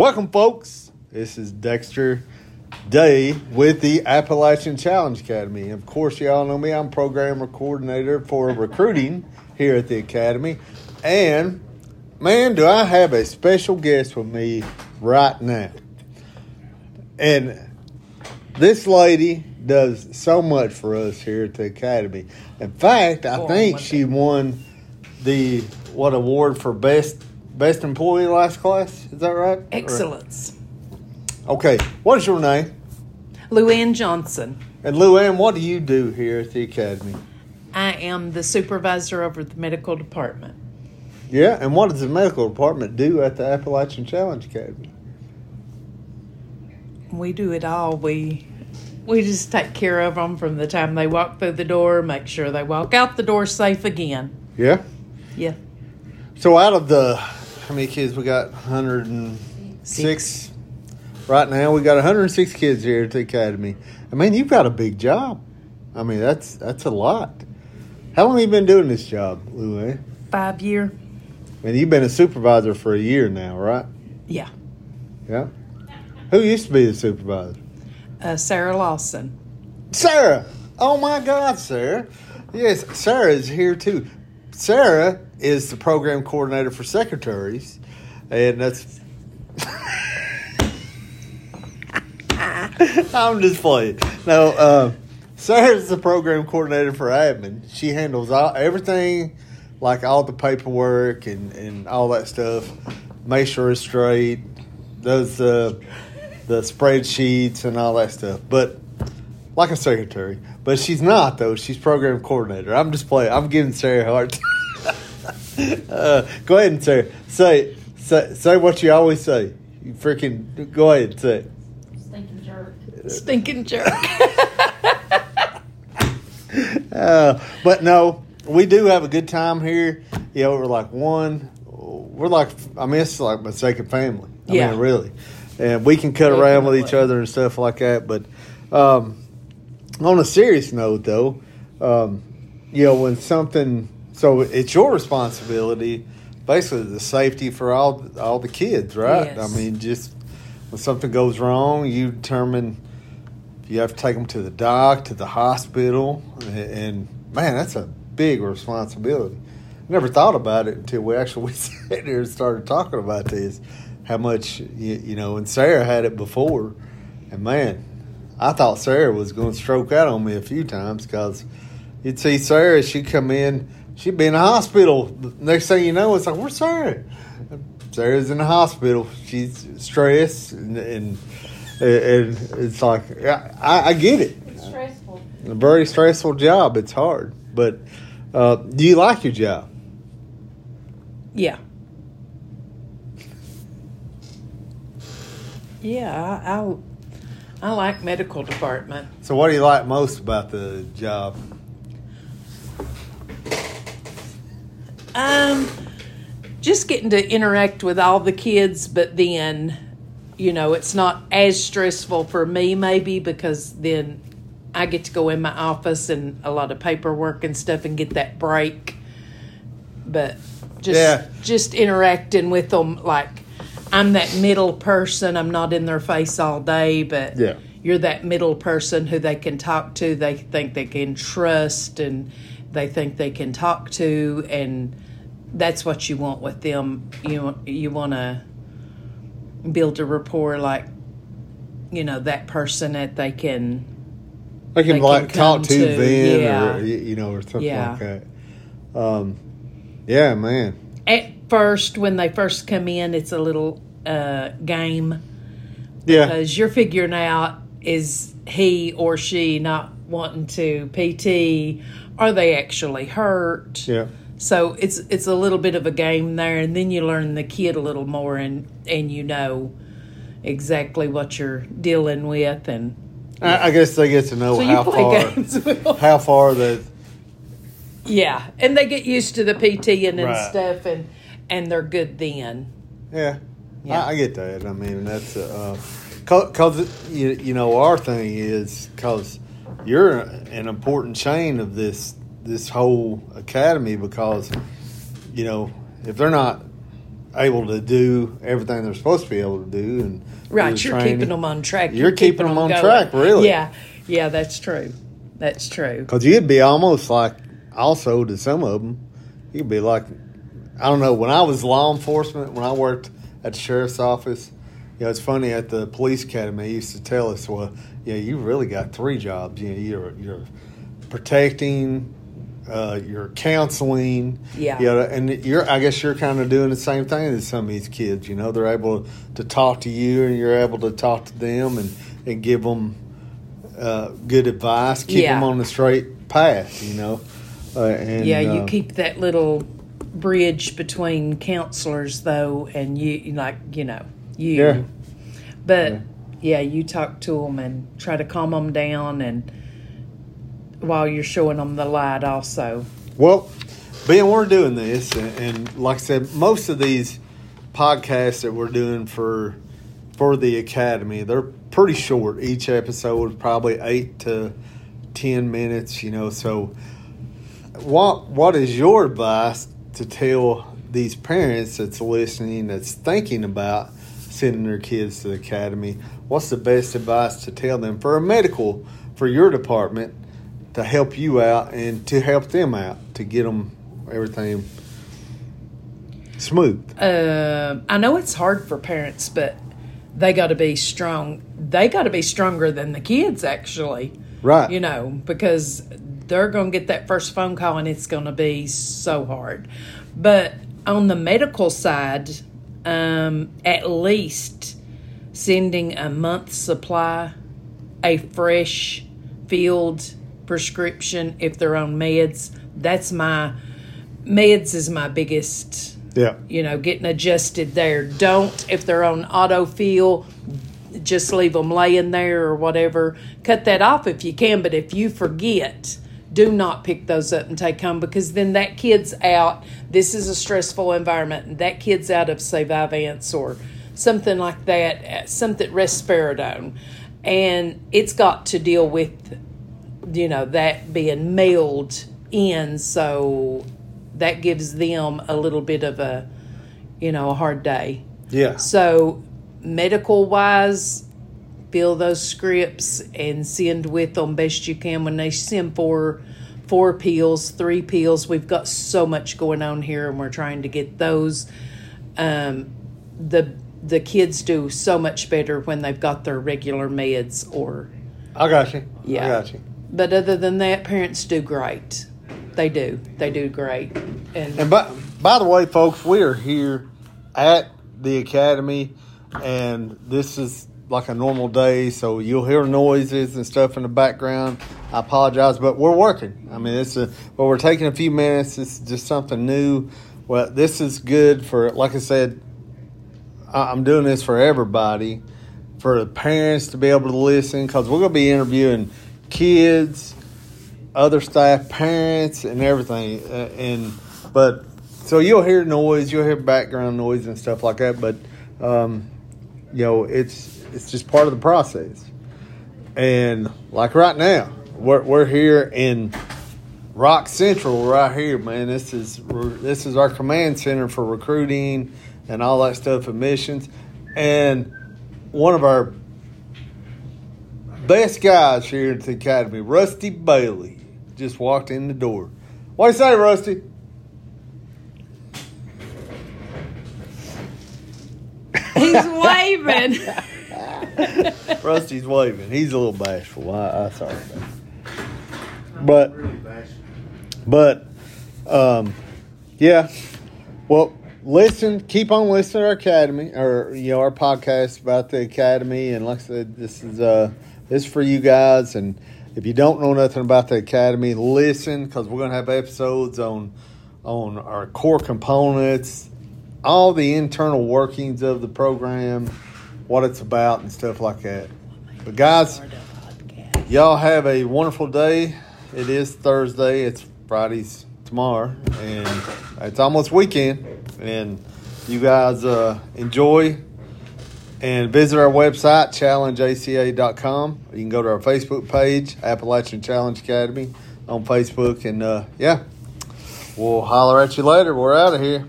Welcome, folks. This is Dexter Day with the Appalachian Challenge Academy. Of course, y'all know me. I'm program coordinator for recruiting here at the Academy. And man, do I have a special guest with me right now. And this lady does so much for us here at the Academy. In fact, I Go think she won the what award for best best employee last class. Is that right? Excellence. Or- okay. What is your name? Luann Johnson. And Luann, what do you do here at the Academy? I am the supervisor over the medical department. Yeah, and what does the medical department do at the Appalachian Challenge Academy? We do it all. We we just take care of them from the time they walk through the door, make sure they walk out the door safe again. Yeah. Yeah. So out of the how many kids we got? 106 right now. We got 106 kids here at the academy. I mean, you've got a big job. I mean, that's that's a lot. How long have you been doing this job, Lou? Five year. And you've been a supervisor for a year now, right? Yeah. Yeah. Who used to be the supervisor? Uh, Sarah Lawson. Sarah. Oh my God, Sarah. Yes, Sarah is here too. Sarah is the program coordinator for secretaries, and that's. I'm just playing. No, uh, Sarah's the program coordinator for admin. She handles all, everything, like all the paperwork and, and all that stuff. Make sure it's straight. Does the the spreadsheets and all that stuff. But like a secretary. But she's not though. She's program coordinator. I'm just playing. I'm giving Sarah a hard time. uh, go ahead and Sarah say say say what you always say. You freaking go ahead and say. it. Stinking jerk. Stinking jerk. Uh, but no, we do have a good time here. You know, we're like one. We're like I mean, it's like my second family. I Yeah. mean, really, and we can cut around with each other and stuff like that. But um, on a serious note, though, um, you know, when something, so it's your responsibility, basically the safety for all all the kids, right? Yes. I mean, just when something goes wrong, you determine you have to take them to the doc, to the hospital, and, and man, that's a big responsibility. Never thought about it until we actually sat here and started talking about this. How much you, you know, and Sarah had it before, and man, I thought Sarah was going to stroke out on me a few times because you'd see Sarah, she'd come in, she'd be in the hospital. The Next thing you know, it's like, where's Sarah? Sarah's in the hospital. She's stressed, and, and, and it's like, I, I get it. It's stressful. A very stressful job. It's hard. But uh, do you like your job? yeah. Yeah, I, I I like medical department. So, what do you like most about the job? Um, just getting to interact with all the kids, but then, you know, it's not as stressful for me maybe because then I get to go in my office and a lot of paperwork and stuff and get that break. But just Yeah. just interacting with them like I'm that middle person. I'm not in their face all day, but Yeah. you're that middle person who they can talk to. They think they can trust and they think they can talk to, and that's what you want with them. You you want to build a rapport, like you know that person that they can. I can They like can talk to, to, then, yeah. or you know, or something Yeah. like that. Um, yeah, man. First, when they first come in, it's a little uh, game Yeah, because you're figuring out is he or she not wanting to PT? Are they actually hurt? yeah. So it's it's a little bit of a game there, and then you learn the kid a little more, and and you know exactly what you're dealing with, and I, I guess they get to know so how far games how far the Yeah, and they get used to the PT and, and Right. stuff, and and they're good then. Yeah, Yeah. I, I get that. I mean, that's uh, cause, you you know our thing is because you're an important chain of this this whole academy because you know if they're not able to do everything they're supposed to be able to do, and Right, you're training. keeping them on track. You're keeping them on track, really. Yeah, yeah, that's true. That's true. Because you'd be almost like, also to some of them, you'd be like, I don't know. When I was law enforcement, when I worked at the sheriff's office, you know, it's funny at the police academy. They used to tell us, well, yeah, you really got three jobs. You know, you're you're protecting, uh, you're counseling. Yeah. You know, and you're. I guess you're kind of doing the same thing as some of these kids. You know, they're able to talk to you, and you're able to talk to them, and and give them uh, good advice, keep Yeah. them on the straight path. You know. Uh, and, yeah, you uh, keep that little bridge between counselors, though, and you like you know you. Yeah. But Yeah. yeah. you talk to them and try to calm them down, and while you're showing them the light, also. Well, being we're doing this, and, and like I said, most of these podcasts that we're doing for for the academy, they're pretty short. Each episode is probably eight to ten minutes. You know, so what what is your advice to tell these parents that's listening, that's thinking about sending their kids to the academy? What's the best advice to tell them for a medical for your department to help you out and to help them out to get them everything smooth? Uh, I know it's hard for parents, but they got to be strong. They got to be stronger than the kids, actually. Right. You know, because they're going to get that first phone call and it's going to be so hard. But on the medical side, um, at least sending a month's supply, a fresh filled prescription if they're on meds. That's my meds is my biggest Yeah. you know, getting adjusted there. Don't, if they're on autofill, just leave them laying there or whatever. Cut that off if you can, but if you forget, do not pick those up and take home because then that kid's out. This is a stressful environment, and that kid's out of, say, Vyvanse or something like that, uh, something risperidone. And it's got to deal with, you know, that being mailed in. So that gives them a little bit of a, you know, a hard day. Yeah. So, medical wise, fill those scripts and send with them best you can. When they send for four pills, three pills, we've got so much going on here, and we're trying to get those. Um, the the kids do so much better when they've got their regular meds or I got you. Yeah. I got you. but other than that parents do great they do they do great and And by, by the way, folks, we are here at the academy, and this is like a normal day, so you'll hear noises and stuff in the background. I apologize, but we're working. I mean, it's a well, we're taking a few minutes. It's just something new. Well, this is good for, like I said, I'm doing this for everybody, for the parents to be able to listen, because we're going to be interviewing kids, other staff, parents, and everything. Uh, and but so you'll hear noise, you'll hear background noise and stuff like that. But um, you know, it's it's just part of the process. And like right now, we're we're here in Rock Central, right here, man. This is this is our command center for recruiting and all that stuff, admissions, and one of our best guys here at the academy, Rusty Bailey, just walked in the door. What do you say, Rusty? he's waving Rusty's waving. He's a little bashful. I, I sorry. But, but, um, yeah. Well, listen. Keep on listening to our academy, or you know, our podcast about the academy. And like I said, this is uh, this is for you guys. And if you don't know nothing about the academy, listen because we're gonna have episodes on on our core components, all the internal workings of the program, what it's about, and stuff like that. But guys, y'all have a wonderful day. It is Thursday. It's Friday's tomorrow, and it's almost weekend. And you guys uh, enjoy and visit our website challengeaca.com. You can go to our Facebook page, Appalachian Challenge Academy, on Facebook, and uh, yeah, we'll holler at you later. We're out of here.